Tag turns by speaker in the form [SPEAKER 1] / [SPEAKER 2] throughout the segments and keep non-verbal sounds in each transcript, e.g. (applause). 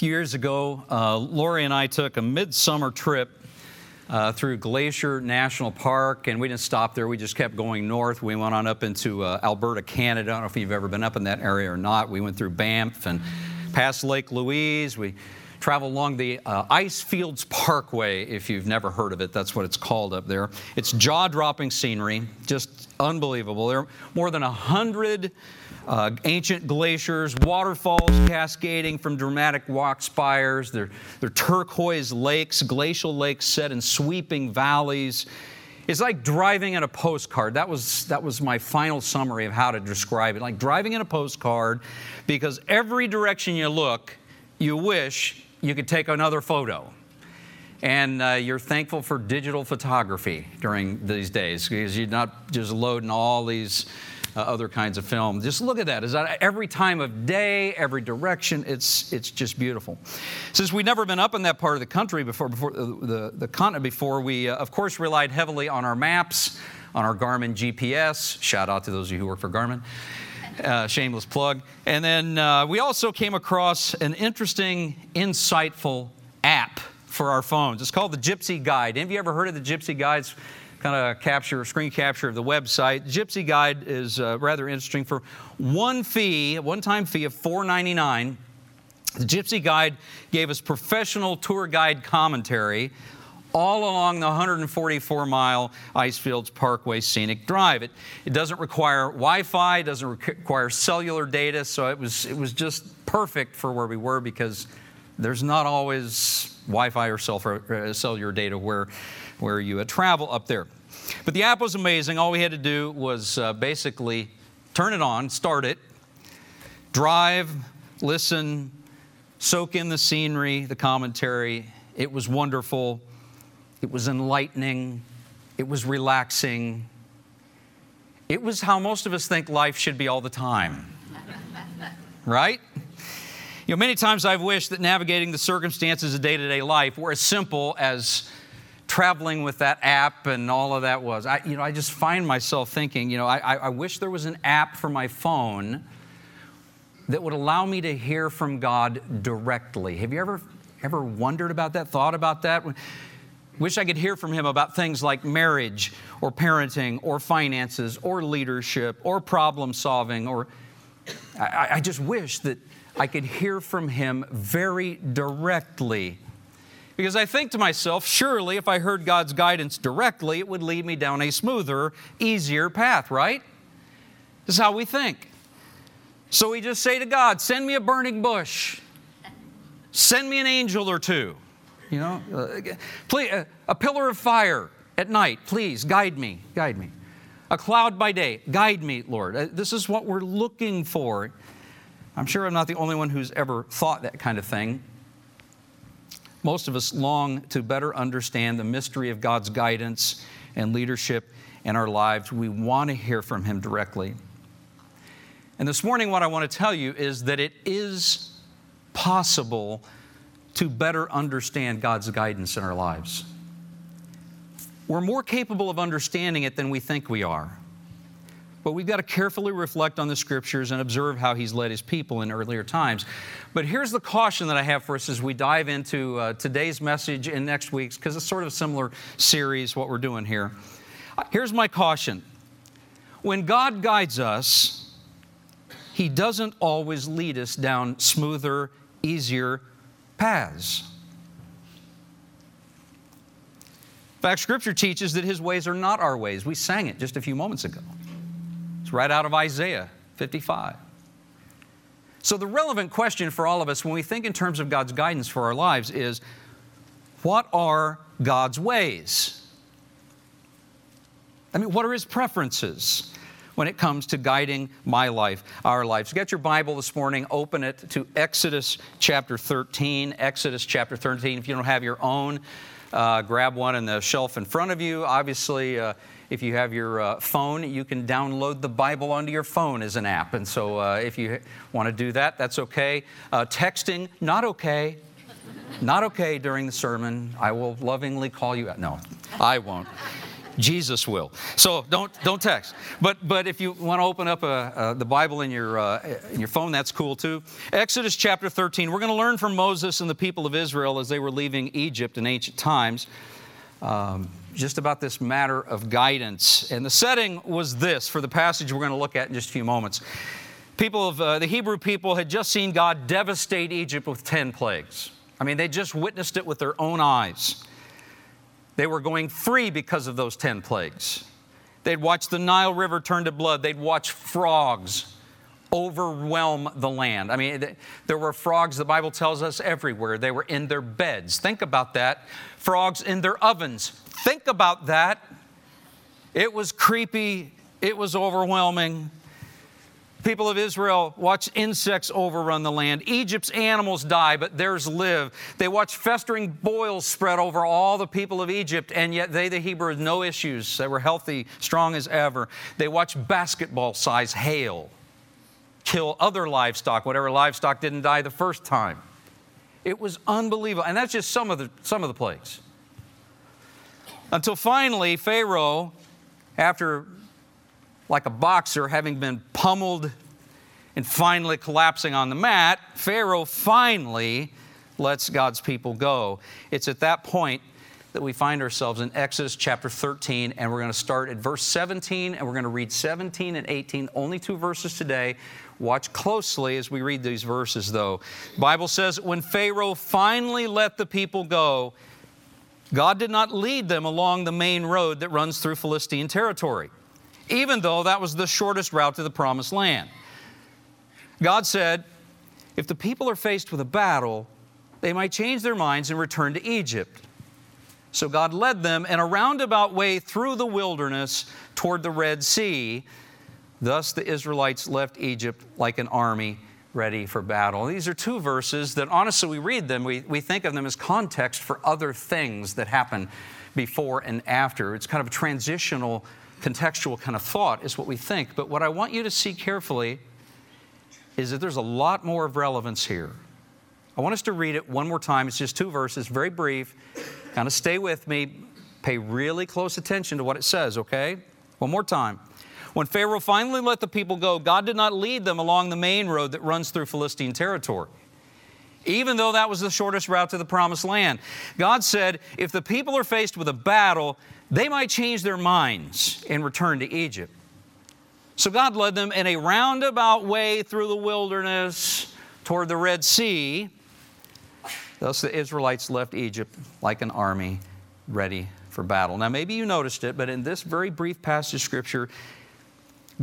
[SPEAKER 1] few years ago, uh, Lori and I took a midsummer trip uh, through Glacier National Park, and we didn't stop there. We just kept going north. We went on up into uh, Alberta, Canada. I don't know if you've ever been up in that area or not. We went through Banff and past Lake Louise. We traveled along the uh, Icefields Parkway, if you've never heard of it. That's what it's called up there. It's jaw dropping scenery, just unbelievable. There are more than a hundred uh, ancient glaciers, waterfalls cascading from dramatic rock spires. They're, they're turquoise lakes, glacial lakes set in sweeping valleys. It's like driving in a postcard. That was, that was my final summary of how to describe it. Like driving in a postcard because every direction you look, you wish you could take another photo. And uh, you're thankful for digital photography during these days because you're not just loading all these uh, other kinds of film. Just look at that. Is that every time of day, every direction? It's it's just beautiful. Since we've never been up in that part of the country before, before uh, the, the continent before, we uh, of course relied heavily on our maps, on our Garmin GPS. Shout out to those of you who work for Garmin. Uh, shameless plug. And then uh, we also came across an interesting, insightful for our phones. It's called the Gypsy Guide. Have you ever heard of the Gypsy Guides? kind of a capture, screen capture of the website. Gypsy Guide is uh, rather interesting. For one fee, one time fee of $4.99, the Gypsy Guide gave us professional tour guide commentary all along the 144 mile Icefields Parkway Scenic Drive. It, it doesn't require Wi Fi, doesn't require cellular data, so it was, it was just perfect for where we were because there's not always Wi Fi or uh, cellular data where where you travel up there. But the app was amazing. All we had to do was uh, basically turn it on, start it, drive, listen, soak in the scenery, the commentary. It was wonderful. It was enlightening. It was relaxing. It was how most of us think life should be all the time. (laughs) right? You know, many times I've wished that navigating the circumstances of day to day life were as simple as traveling with that app and all of that was. I, you know, I just find myself thinking, you know, I, I wish there was an app for my phone that would allow me to hear from God directly. Have you ever ever wondered about that? Thought about that? Wish I could hear from him about things like marriage or parenting or finances or leadership or problem solving or I, I just wish that I could hear from him very directly because I think to myself, surely if I heard God's guidance directly, it would lead me down a smoother, easier path, right? This is how we think. So we just say to God, send me a burning bush, send me an angel or two, you know, uh, please, uh, a pillar of fire at night, please guide me, guide me. A cloud by day, guide me, Lord. Uh, this is what we're looking for. I'm sure I'm not the only one who's ever thought that kind of thing. Most of us long to better understand the mystery of God's guidance and leadership in our lives. We want to hear from Him directly. And this morning, what I want to tell you is that it is possible to better understand God's guidance in our lives. We're more capable of understanding it than we think we are. But we've got to carefully reflect on the scriptures and observe how he's led his people in earlier times. But here's the caution that I have for us as we dive into uh, today's message and next week's, because it's sort of a similar series, what we're doing here. Here's my caution when God guides us, he doesn't always lead us down smoother, easier paths. In fact, Scripture teaches that His ways are not our ways. We sang it just a few moments ago. It's right out of Isaiah 55. So, the relevant question for all of us when we think in terms of God's guidance for our lives is what are God's ways? I mean, what are His preferences when it comes to guiding my life, our lives? Get your Bible this morning, open it to Exodus chapter 13. Exodus chapter 13. If you don't have your own, uh, grab one in the shelf in front of you. Obviously, uh, if you have your uh, phone, you can download the Bible onto your phone as an app. And so uh, if you want to do that, that's okay. Uh, texting, not okay. Not okay during the sermon. I will lovingly call you out. No, I won't. Jesus will. So don't don't text. But but if you want to open up a, a, the Bible in your uh, in your phone, that's cool too. Exodus chapter 13. We're going to learn from Moses and the people of Israel as they were leaving Egypt in ancient times. Um, just about this matter of guidance. And the setting was this for the passage we're going to look at in just a few moments. People of uh, the Hebrew people had just seen God devastate Egypt with 10 plagues. I mean, they just witnessed it with their own eyes. They were going free because of those 10 plagues. They'd watch the Nile River turn to blood. They'd watch frogs overwhelm the land. I mean, there were frogs, the Bible tells us, everywhere. They were in their beds. Think about that. Frogs in their ovens. Think about that. It was creepy, it was overwhelming. People of Israel watch insects overrun the land. Egypt's animals die, but theirs live. They watch festering boils spread over all the people of Egypt, and yet they, the Hebrews, no issues. They were healthy, strong as ever. They watch basketball size hail kill other livestock, whatever livestock didn't die the first time. It was unbelievable. And that's just some of the, some of the plagues. Until finally, Pharaoh, after like a boxer having been pummeled and finally collapsing on the mat, Pharaoh finally lets God's people go. It's at that point that we find ourselves in Exodus chapter 13, and we're going to start at verse 17, and we're going to read 17 and 18, only two verses today. Watch closely as we read these verses, though. Bible says, When Pharaoh finally let the people go, God did not lead them along the main road that runs through Philistine territory even though that was the shortest route to the promised land. God said, if the people are faced with a battle, they might change their minds and return to Egypt. So God led them in a roundabout way through the wilderness toward the Red Sea. Thus the Israelites left Egypt like an army ready for battle. These are two verses that honestly we read them, we, we think of them as context for other things that happen before and after. It's kind of a transitional contextual kind of thought is what we think. But what I want you to see carefully is that there's a lot more of relevance here. I want us to read it one more time. It's just two verses, very brief. Kind of stay with me. Pay really close attention to what it says, okay? One more time. When Pharaoh finally let the people go, God did not lead them along the main road that runs through Philistine territory even though that was the shortest route to the promised land. God said, if the people are faced with a battle, they might change their minds and return to Egypt. So God led them in a roundabout way through the wilderness toward the Red Sea. Thus the Israelites left Egypt like an army ready for battle. Now, maybe you noticed it, but in this very brief passage of Scripture,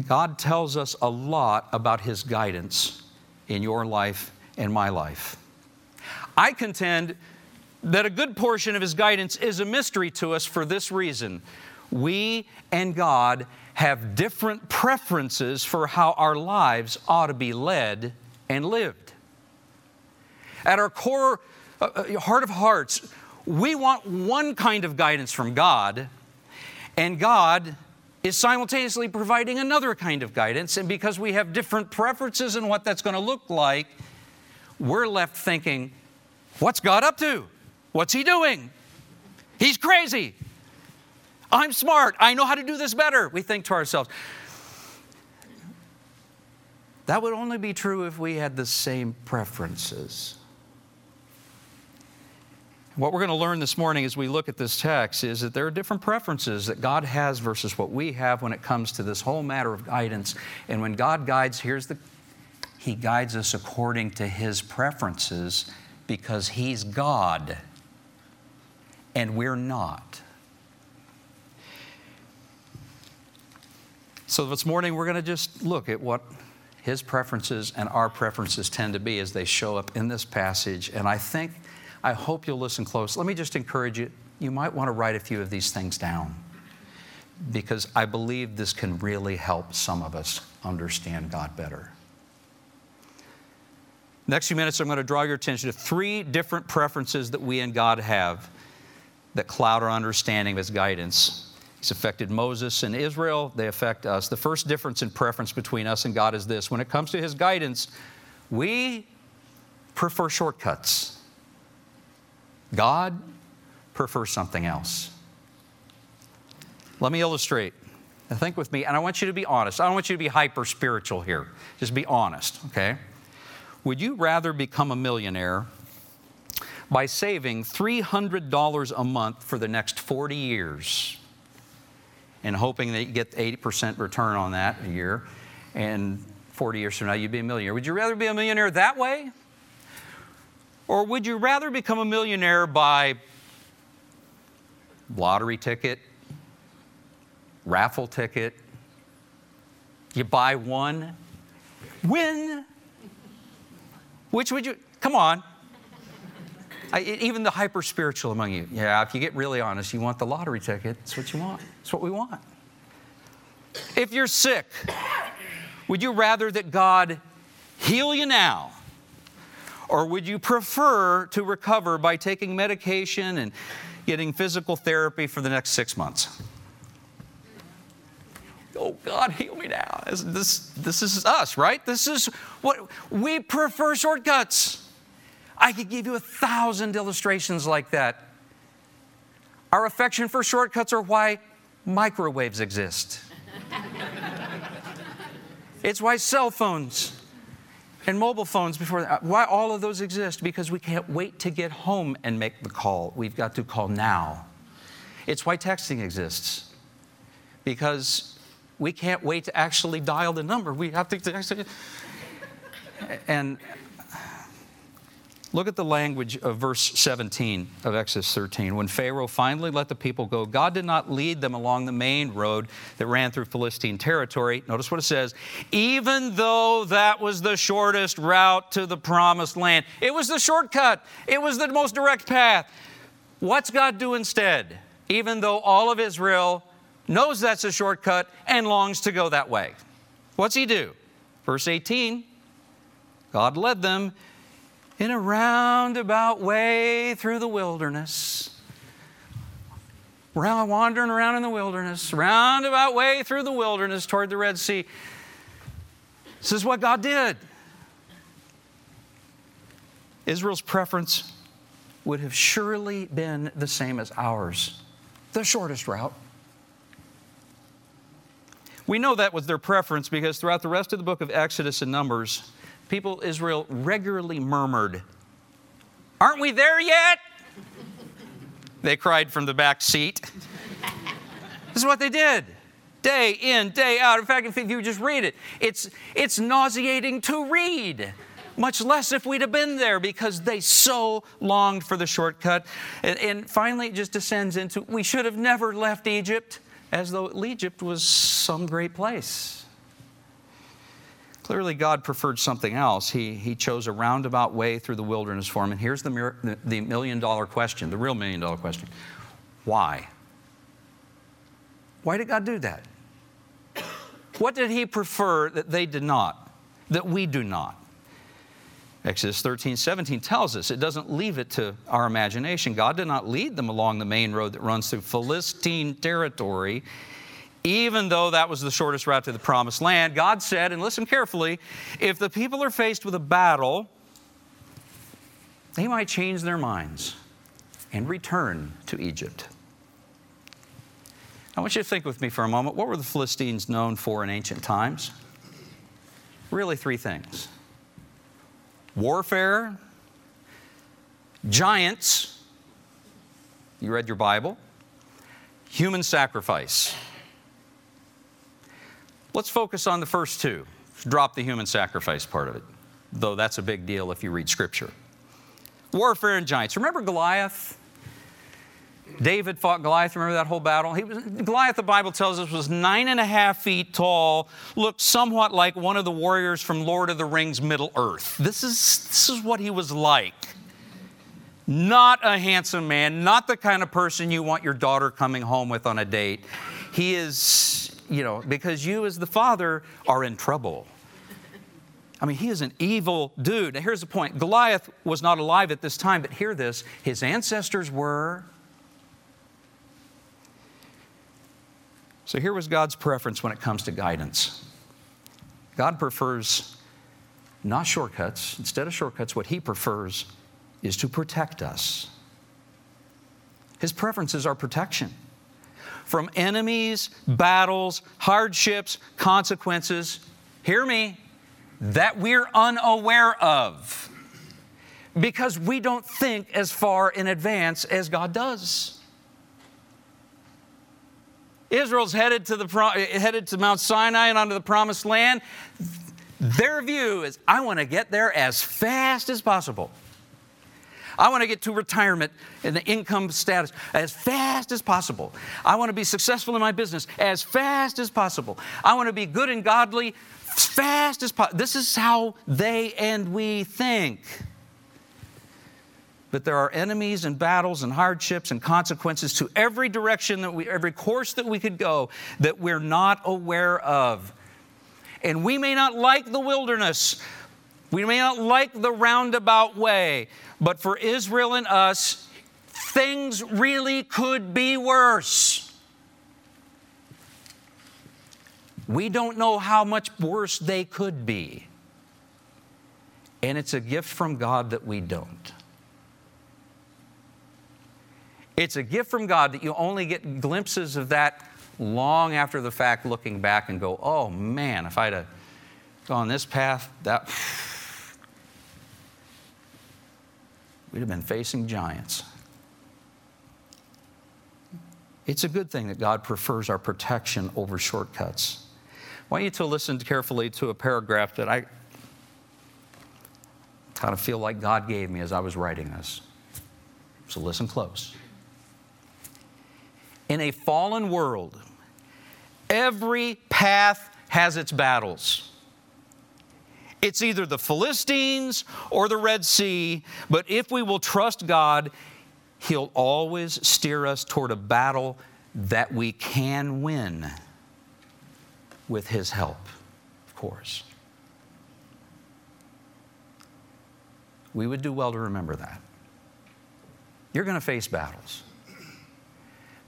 [SPEAKER 1] God tells us a lot about His guidance in your life and my life. I contend that a good portion of his guidance is a mystery to us for this reason. We and God have different preferences for how our lives ought to be led and lived. At our core, uh, uh, heart of hearts, we want one kind of guidance from God, and God is simultaneously providing another kind of guidance. And because we have different preferences in what that's going to look like, we're left thinking, what's God up to? What's he doing? He's crazy. I'm smart. I know how to do this better. We think to ourselves. That would only be true if we had the same preferences. What we're going to learn this morning as we look at this text is that there are different preferences that God has versus what we have when it comes to this whole matter of guidance. And when God guides, here's the He guides us according to His preferences because He's God and we're not. So this morning we're going to just look at what his preferences and our preferences tend to be as they show up in this passage. And I think, I hope you'll listen close. Let me just encourage you, you might want to write a few of these things down because I believe this can really help some of us understand God better. Next few minutes, I'm going to draw your attention to three different preferences that we and God have that cloud our understanding of his guidance. He's affected Moses and Israel, they affect us. The first difference in preference between us and God is this when it comes to his guidance, we prefer shortcuts. God prefers something else. Let me illustrate. Now think with me, and I want you to be honest. I don't want you to be hyper spiritual here. Just be honest, okay? Would you rather become a millionaire by saving $300 a month for the next 40 years and hoping that you get 80% return on that a year, and 40 years from now you'd be a millionaire? Would you rather be a millionaire that way? Or would you rather become a millionaire by lottery ticket, raffle ticket. You buy one, win. Which would you, come on. I, even the hyper spiritual among you, yeah, if you get really honest, you want the lottery ticket. That's what you want. That's what we want. If you're sick, would you rather that God heal you now? Or would you prefer to recover by taking medication and getting physical therapy for the next six months? oh God, heal me now. This, this, this is us, right? This is what we prefer shortcuts. I could give you a thousand illustrations like that. Our affection for shortcuts are why microwaves exist. (laughs) it's why cell phones and mobile phones before that, why all of those exist because we can't wait to get home and make the call. We've got to call now. It's why texting exists because we can't wait to actually dial the number. We have to. And look at the language of verse 17 of Exodus 13. When Pharaoh finally let the people go, God did not lead them along the main road that ran through Philistine territory. Notice what it says even though that was the shortest route to the promised land, it was the shortcut, it was the most direct path. What's God do instead? Even though all of Israel knows that's a shortcut, and longs to go that way. What's he do? Verse 18 God led them in a roundabout way through the wilderness. Wandering around in the wilderness, roundabout way through the wilderness toward the Red Sea. This is what God did. Israel's preference would have surely been the same as ours the shortest route. We know that was their preference because throughout the rest of the book of Exodus and Numbers, people Israel regularly murmured, Aren't we there yet? they cried from the back seat. (laughs) this is what they did. Day in, day out. In fact, if you just read it, it's, it's nauseating to read much less if we'd have been there because they so longed for the shortcut. And, and, finally, it just descends into we should have never left Egypt as though Egypt was some great place. Clearly, God preferred something else. He, he chose a roundabout way through the wilderness for him. And here's the, the million dollar question, the real million dollar question why? Why did God do that? What did He prefer that they did not, that we do not? Exodus 13, 17 tells us it doesn't leave it to our imagination. God did not lead them along the main road that runs through Philistine territory, even though that was the shortest route to the promised land. God said, and listen carefully, if the people are faced with a battle, they might change their minds and return to Egypt. I want you to think with me for a moment. What were the Philistines known for in ancient times? Really, three things warfare, giants, you read your Bible, human sacrifice. Let's focus on the first two. Drop the human sacrifice part of it, though that's a big deal if you read Scripture. Warfare and giants. Remember Goliath? David fought Goliath. Remember that whole battle? He was, Goliath, the Bible tells us, was nine and a half feet tall, looked somewhat like one of the warriors from Lord of the Rings Middle Earth. This is, this is what he was like. Not a handsome man, not the kind of person you want your daughter coming home with on a date. He is, you know, because you as the father are in trouble. I mean, he is an evil dude. Now, here's the point Goliath was not alive at this time, but hear this his ancestors were. So here was God's preference when it comes to guidance. God prefers not shortcuts. Instead of shortcuts, what He prefers is to protect us. His preferences are protection. From enemies, battles, hardships, consequences, hear me, that we're unaware of because we don't think as far in advance as God does. Israel's headed to, the, headed to Mount Sinai and onto the promised land. Their view is I want to get there as fast as possible. I want to get to retirement and the income status as fast as possible. I want to be successful in my business as fast as possible. I want to be good and godly as fast as possible. This is how they and we think. But there are enemies and battles and hardships and consequences to every direction that we, every course that we could go that we're not aware of. And we may not like the wilderness, we may not like the roundabout way, but for Israel and us, things really could be worse. We don't know how much worse they could be. And it's a gift from God that we don't. It's a gift from God that you only get glimpses of that long after the fact, looking back and go, oh man, if I'd have gone this path, that we'd have been facing giants. It's a good thing that God prefers our protection over shortcuts. I want you to listen carefully to a paragraph that I kind of feel like God gave me as I was writing this. So listen close. In a fallen world, every path has its battles. It's either the Philistines or the Red Sea, but if we will trust God, He'll always steer us toward a battle that we can win with His help, of course. We would do well to remember that. You're going to face battles.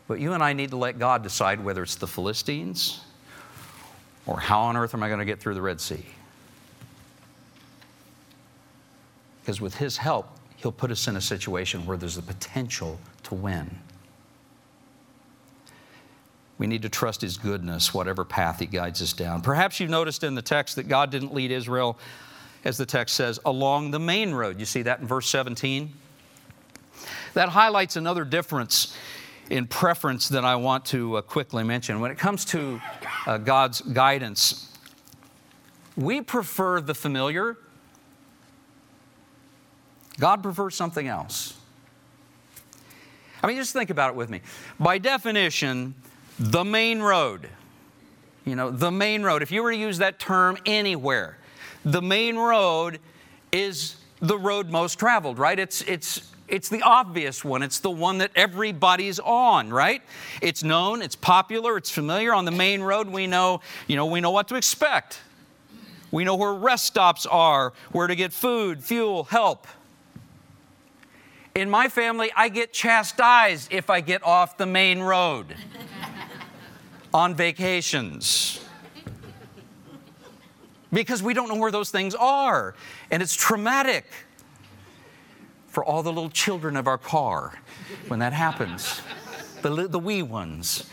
[SPEAKER 1] But you and I need to let God decide whether it's the Philistines or how on earth am I going to get through the Red Sea. Because with His help, He'll put us in a situation where there's the potential to win. We need to trust His goodness, whatever path He guides us down. Perhaps you've noticed in the text that God didn't lead Israel, as the text says, along the main road. You see that in verse 17? That highlights another difference in preference that I want to uh, quickly mention. When it comes to uh, God's guidance, we prefer the familiar. God prefers something else. I mean, just think about it with me. By definition, the main road, you know, the main road, if you were to use that term anywhere, the main road is the road most traveled, right? It's, it's it's the obvious one. It's the one that everybody's on, right? It's known, it's popular, it's familiar. On the main road, we know, you know, we know what to expect. We know where rest stops are, where to get food, fuel, help. In my family, I get chastised if I get off the main road (laughs) on vacations because we don't know where those things are, and it's traumatic for all the little children of our car when that happens, the, the wee ones.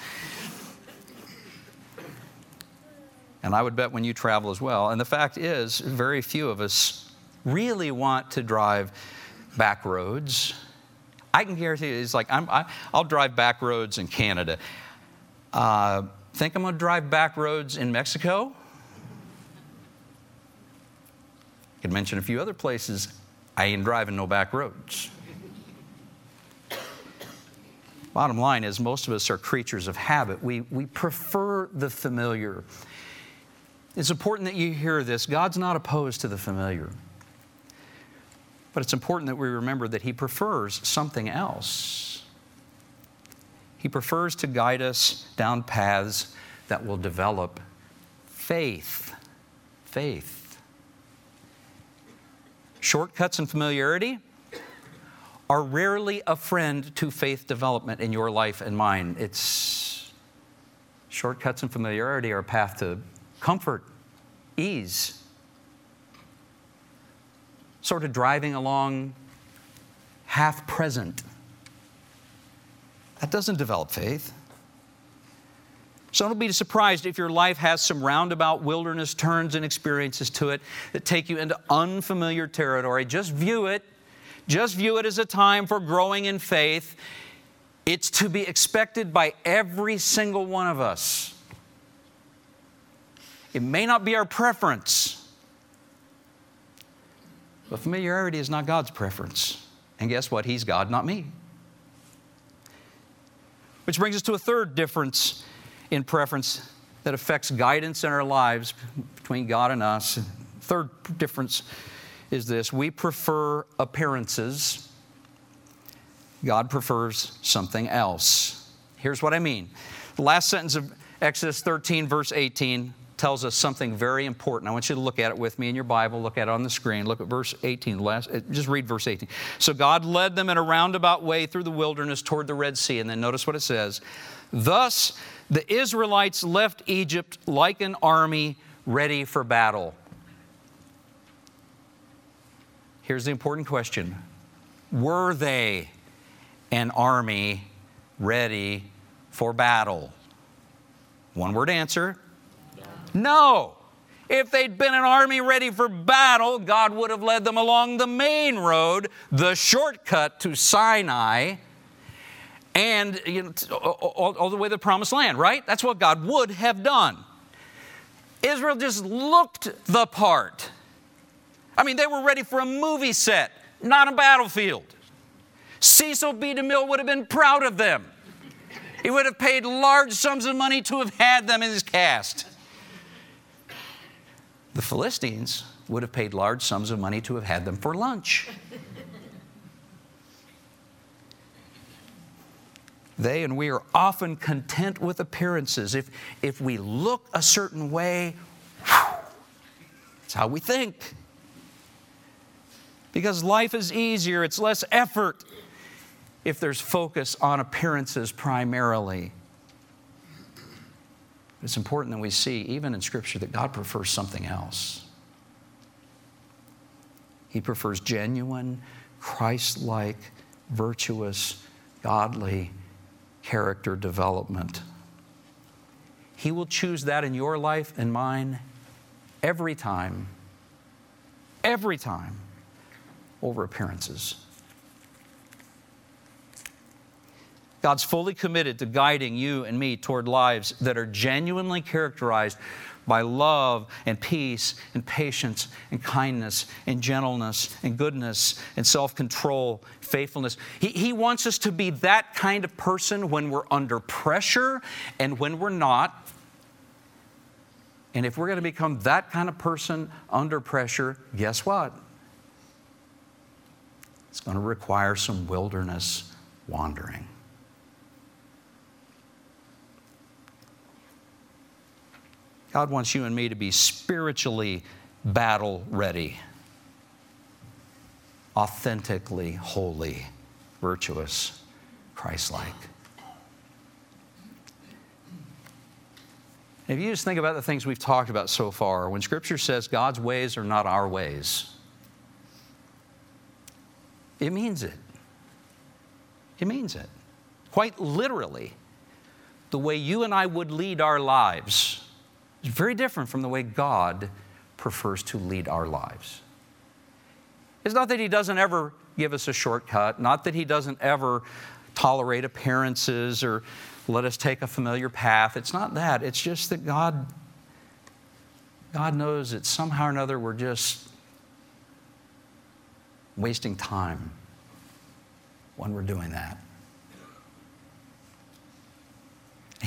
[SPEAKER 1] And I would bet when you travel as well. And the fact is, very few of us really want to drive back roads. I can guarantee you, it's like I'm, I, will drive back roads in Canada. Uh, think I'm going to drive back roads in Mexico? I could mention a few other places I ain't driving no back roads. Bottom line is, most of us are creatures of habit. We, we prefer the familiar. It's important that you hear this. God's not opposed to the familiar. But it's important that we remember that He prefers something else. He prefers to guide us down paths that will develop faith. Faith. Shortcuts and familiarity are rarely a friend to faith development in your life and mine. It's shortcuts and familiarity are a path to comfort, ease, sort of driving along half present. That doesn't develop faith. So don't be surprised if your life has some roundabout wilderness turns and experiences to it that take you into unfamiliar territory. Just view it. Just view it as a time for growing in faith. It's to be expected by every single one of us. It may not be our preference, but familiarity is not God's preference. And guess what? He's God, not me. Which brings us to a third difference in preference that affects guidance in our lives between God and us. Third difference is this we prefer appearances, God prefers something else. Here's what I mean. The last sentence of Exodus 13, verse 18, tells us something very important. I want you to look at it with me in your Bible. Look at it on the screen. Look at verse 18. Last, uh, just read verse 18. So God led them in a roundabout way through the wilderness toward the Red Sea. And then notice what it says. Thus the Israelites left Egypt like an army ready for battle. Here's the important question Were they an army ready for battle? One word answer no. If they'd been an army ready for battle, God would have led them along the main road, the shortcut to Sinai, and you know, all, all the way to the promised land, right? That's what God would have done. Israel just looked the part. I mean, they were ready for a movie set, not a battlefield. Cecil B. DeMille would have been proud of them. He would have paid large sums of money to have had them in his cast. The Philistines would have paid large sums of money to have had them for lunch. They and we are often content with appearances. If, if we look a certain way, it's how we think. Because life is easier, it's less effort if there's focus on appearances primarily. It's important that we see, even in Scripture, that God prefers something else. He prefers genuine, Christ like, virtuous, godly character development. He will choose that in your life and mine every time, every time, over appearances. God's fully committed to guiding you and me toward lives that are genuinely characterized by love and peace and patience and kindness and gentleness and goodness and self control, faithfulness. He, he wants us to be that kind of person when we're under pressure and when we're not. And if we're going to become that kind of person under pressure, guess what? It's going to require some wilderness wandering. God wants you and me to be spiritually battle ready, authentically holy, virtuous, Christ like. If you just think about the things we've talked about so far, when Scripture says God's ways are not our ways, it means it. It means it. Quite literally, the way you and I would lead our lives it's very different from the way God prefers to lead our lives. It's not that He doesn't ever give us a shortcut, not that He doesn't ever tolerate appearances or let us take a familiar path. It's not that. It's just that God, God knows that somehow or another we're just wasting time when we're doing that.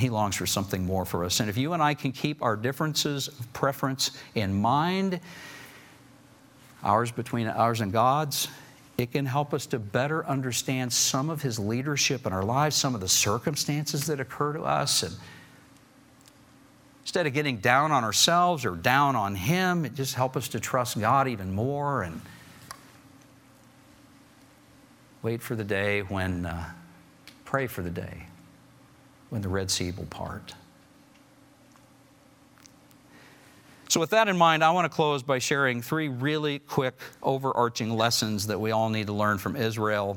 [SPEAKER 1] He longs for something more for us. And if you and I can keep our differences of preference in mind, ours between ours and God's, it can help us to better understand some of His leadership in our lives, some of the circumstances that occur to us. And instead of getting down on ourselves or down on Him, it just helps us to trust God even more and wait for the day when, uh, pray for the day when the Red Sea will part. So, with that in mind, I want to close by sharing three really quick, overarching lessons that we all need to learn from Israel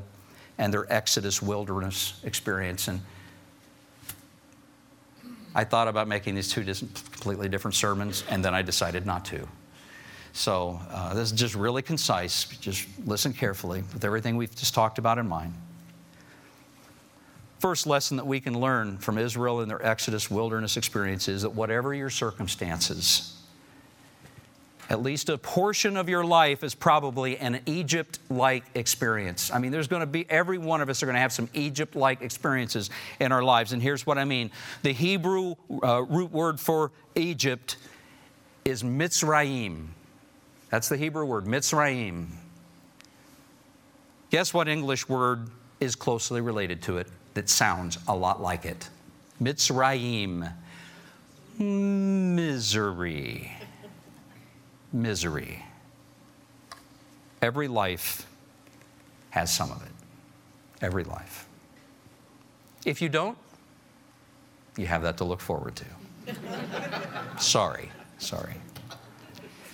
[SPEAKER 1] and their Exodus wilderness experience. And I thought about making these two completely different sermons, and then I decided not to. So uh, this is just really concise. Just listen carefully with everything we've just talked about in mind. First lesson that we can learn from Israel and their Exodus wilderness experience is that whatever your circumstances, at least a portion of your life is probably an Egypt like experience. I mean, there's going to be, every one of us are going to have some Egypt like experiences in our lives. And here's what I mean the Hebrew uh, root word for Egypt is Mitzrayim. That's the Hebrew word, Mitzrayim. Guess what English word is closely related to it that sounds a lot like it? Mitzrayim. Misery misery. Every life has some of it. Every life. If you don't, you have that to look forward to. (laughs) sorry, sorry.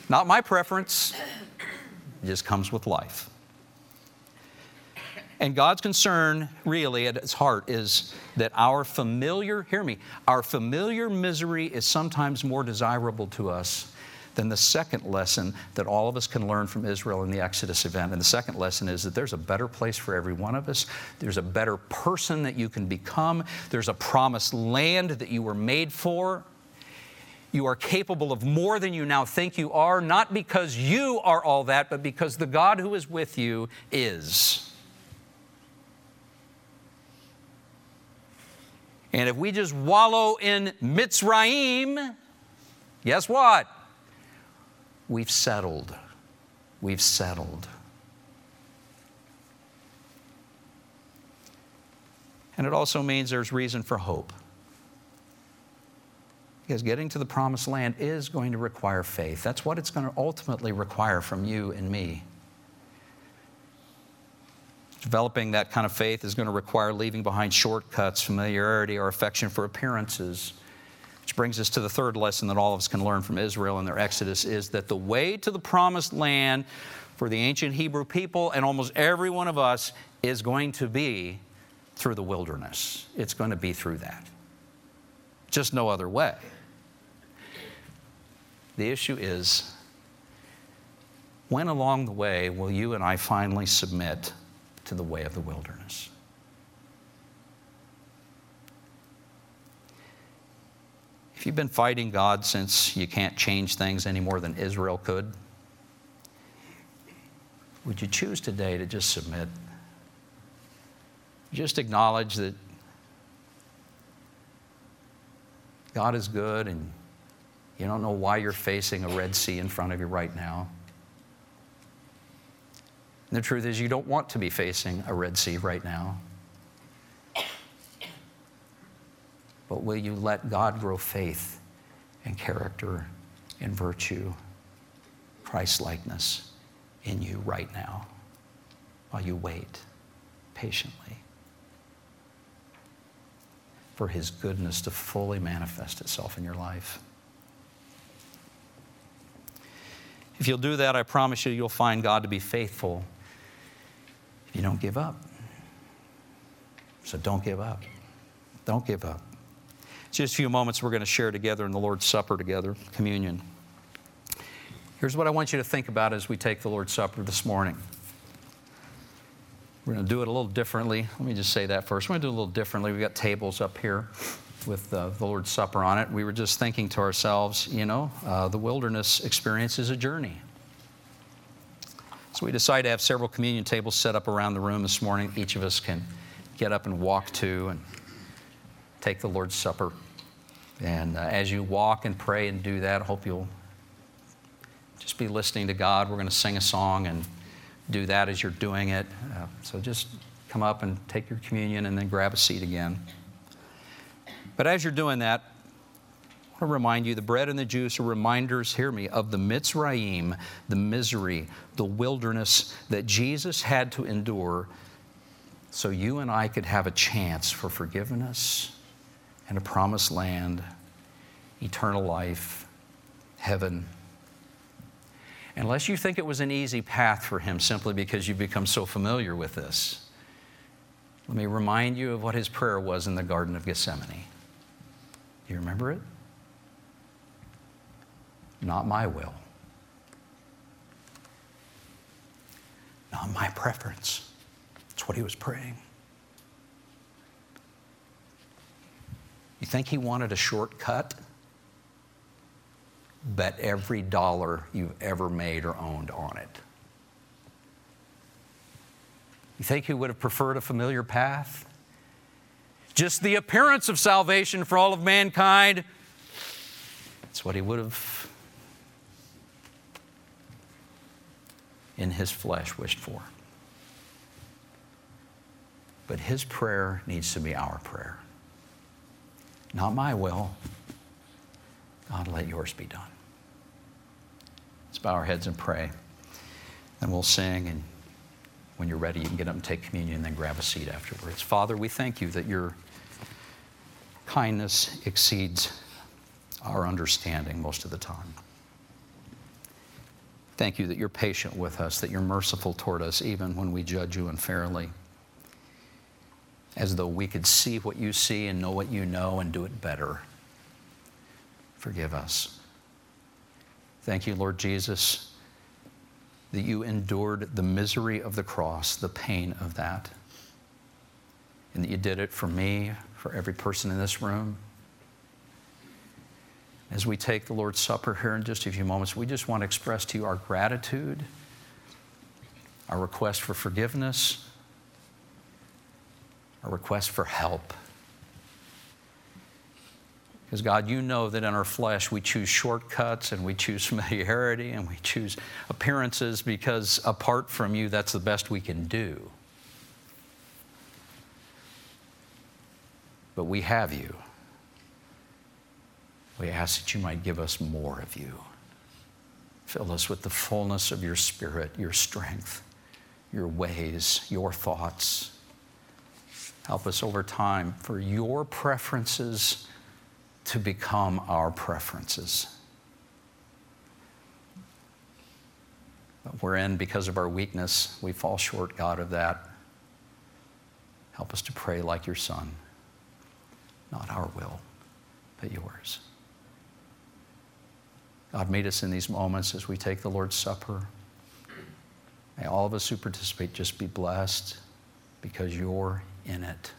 [SPEAKER 1] Not my preference, it just comes with life. And God's concern, really, at its heart, is that our familiar, hear me, our familiar misery is sometimes more desirable to us than the second lesson that all of us can learn from Israel in the Exodus event, and the second lesson is that there's a better place for every one of us. There's a better person that you can become. There's a promised land that you were made for. You are capable of more than you now think you are, not because you are all that, but because the God who is with you is. And if we just wallow in Mitzrayim, guess what? we've settled. We've settled. And it also means there's reason for hope. Because getting to the promised land is going to require faith. That's what it's going to ultimately require from you and me. Developing that kind of faith is going to require leaving behind shortcuts, familiarity, or affection for appearances. Which brings us to the third lesson that all of us can learn from Israel and their exodus is that the way to the promised land for the ancient Hebrew people and almost every one of us is going to be through the wilderness. It's going to be through that. Just no other way. The issue is when along the way will you and I finally submit to the way of the wilderness? If you've been fighting God since you can't change things any more than Israel could, would you choose today to just submit? Just acknowledge that God is good and you don't know why you're facing a Red Sea in front of you right now. And the truth is, you don't want to be facing a Red Sea right now. but will you let God grow faith and character and virtue, Christ likeness in you right now while you wait patiently for His goodness to fully manifest itself in your life? If you'll do that, I promise you, you'll find God to be faithful you don't give up. So don't give up. Don't give up. Just a few moments we're going to share together in the Lord's Supper together, communion. Here's what I want you to think about as we take the Lord's Supper this morning. We're going to do it a little differently. Let me just say that first. We're going to do it a little differently. We've got tables up here with uh, the Lord's Supper on it. We were just thinking to ourselves, you know, uh, the wilderness experience is a journey. So we decided to have several communion tables set up around the room this morning. Each of us can get up and walk to and take the Lord's Supper. And uh, as you walk and pray and do that, I hope you'll just be listening to God. We're going to sing a song and do that as you're doing it. Uh, so just come up and take your communion and then grab a seat again. But as you're doing that, to remind you the bread and the juice are reminders, hear me, of the Mitzrayim, the misery, the wilderness that Jesus had to endure so you and I could have a chance for forgiveness and a promised land, eternal life, heaven. Unless you think it was an easy path for him simply because you've become so familiar with this, let me remind you of what his prayer was in the Garden of Gethsemane. Do you remember it? Not my will. Not my preference. That's what he was praying. You think he wanted a shortcut? Bet every dollar you've ever made or owned on it. You think he would have preferred a familiar path? Just the appearance of salvation for all of mankind. That's what he would have, in his flesh, wished for. But his prayer needs to be our prayer. Not my will. God, let yours be done. Let's bow our heads and pray. And we'll sing. And when you're ready, you can get up and take communion and then grab a seat afterwards. Father, we thank you that your kindness exceeds our understanding most of the time. Thank you that you're patient with us, that you're merciful toward us, even when we judge you unfairly as though we could see what you see and know what you know and do it better. Forgive us. Thank you, Lord Jesus, that you endured the misery of the cross, the pain of that, and that you did it for me, for every person in this room. As we take the Lord's Supper here in just a few moments, we just want to express to you our gratitude, our request for forgiveness our request for help. Because, God, you know that in our flesh we choose shortcuts and we choose (laughs) familiarity and we choose appearances because apart from you, that's the best we can do. But we have you. We ask that you might give us more of you. Fill us with the fullness of your spirit, your strength, your ways, your thoughts Help us over time for your preferences to become our preferences. But we're in because of our weakness. We fall short, God, of that. Help us to pray like your Son. Not our will, but yours. God, meet us in these moments as we take the Lord's Supper. May all of us who participate just be blessed because you're in it.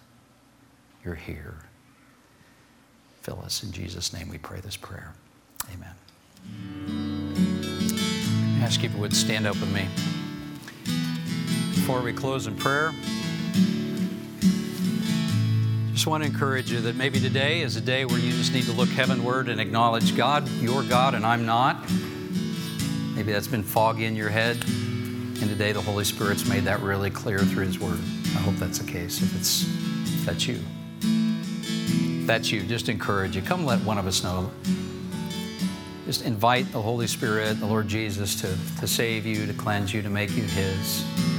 [SPEAKER 1] You're here. Fill us. In Jesus' name we pray this prayer. Amen. I ask you if you would stand up with me. Before we close in prayer, just want to encourage you that maybe today is a day where you just need to look heavenward and acknowledge God, you're God, and I'm not. Maybe that's been foggy in your head. And today the Holy Spirit's made that really clear through His Word. I hope that's the case. If it's if that's you, if that's you, just encourage you. Come let one of us know. Just invite the Holy Spirit, the Lord Jesus, to, to save you, to cleanse you, to make you His.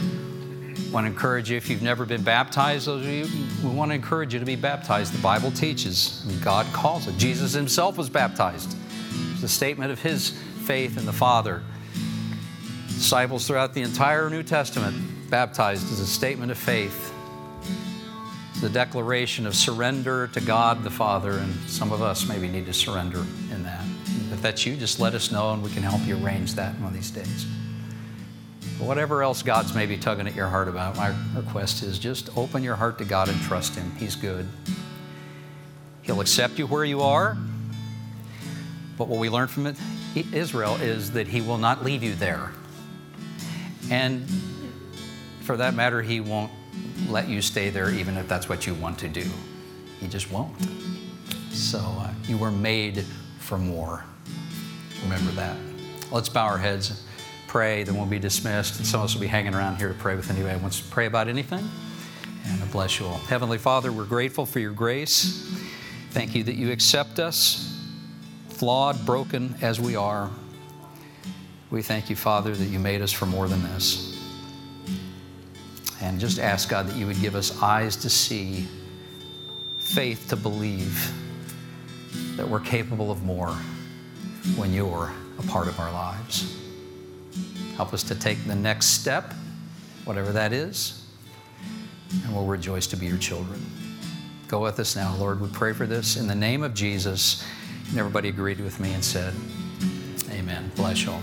[SPEAKER 1] Want to encourage you if you've never been baptized, those of you, we want to encourage you to be baptized. The Bible teaches, God calls it. Jesus Himself was baptized. It's a statement of His faith in the Father. Disciples throughout the entire New Testament baptized as a statement of faith, It's the declaration of surrender to God the Father, and some of us maybe need to surrender in that. If that's you, just let us know and we can help you arrange that one of these days. Whatever else God's maybe tugging at your heart about, my request is just open your heart to God and trust Him. He's good. He'll accept you where you are. But what we learned from it, Israel is that He will not leave you there. And for that matter, He won't let you stay there even if that's what you want to do. He just won't. So uh, you were made for more. Remember that. Let's bow our heads, pray, then we'll be dismissed. And some of us will be hanging around here to pray with anybody who wants to pray about anything. And I bless you all. Heavenly Father, we're grateful for your grace. Thank you that you accept us, flawed, broken as we are. We thank you, Father, that you made us for more than this and just ask God that you would give us eyes to see, faith to believe that we're capable of more when you're a part of our lives. Help us to take the next step, whatever that is, and we'll rejoice to be your children. Go with us now, Lord. We pray for this in the name of Jesus. And everybody agreed with me and said, Amen. Bless you all.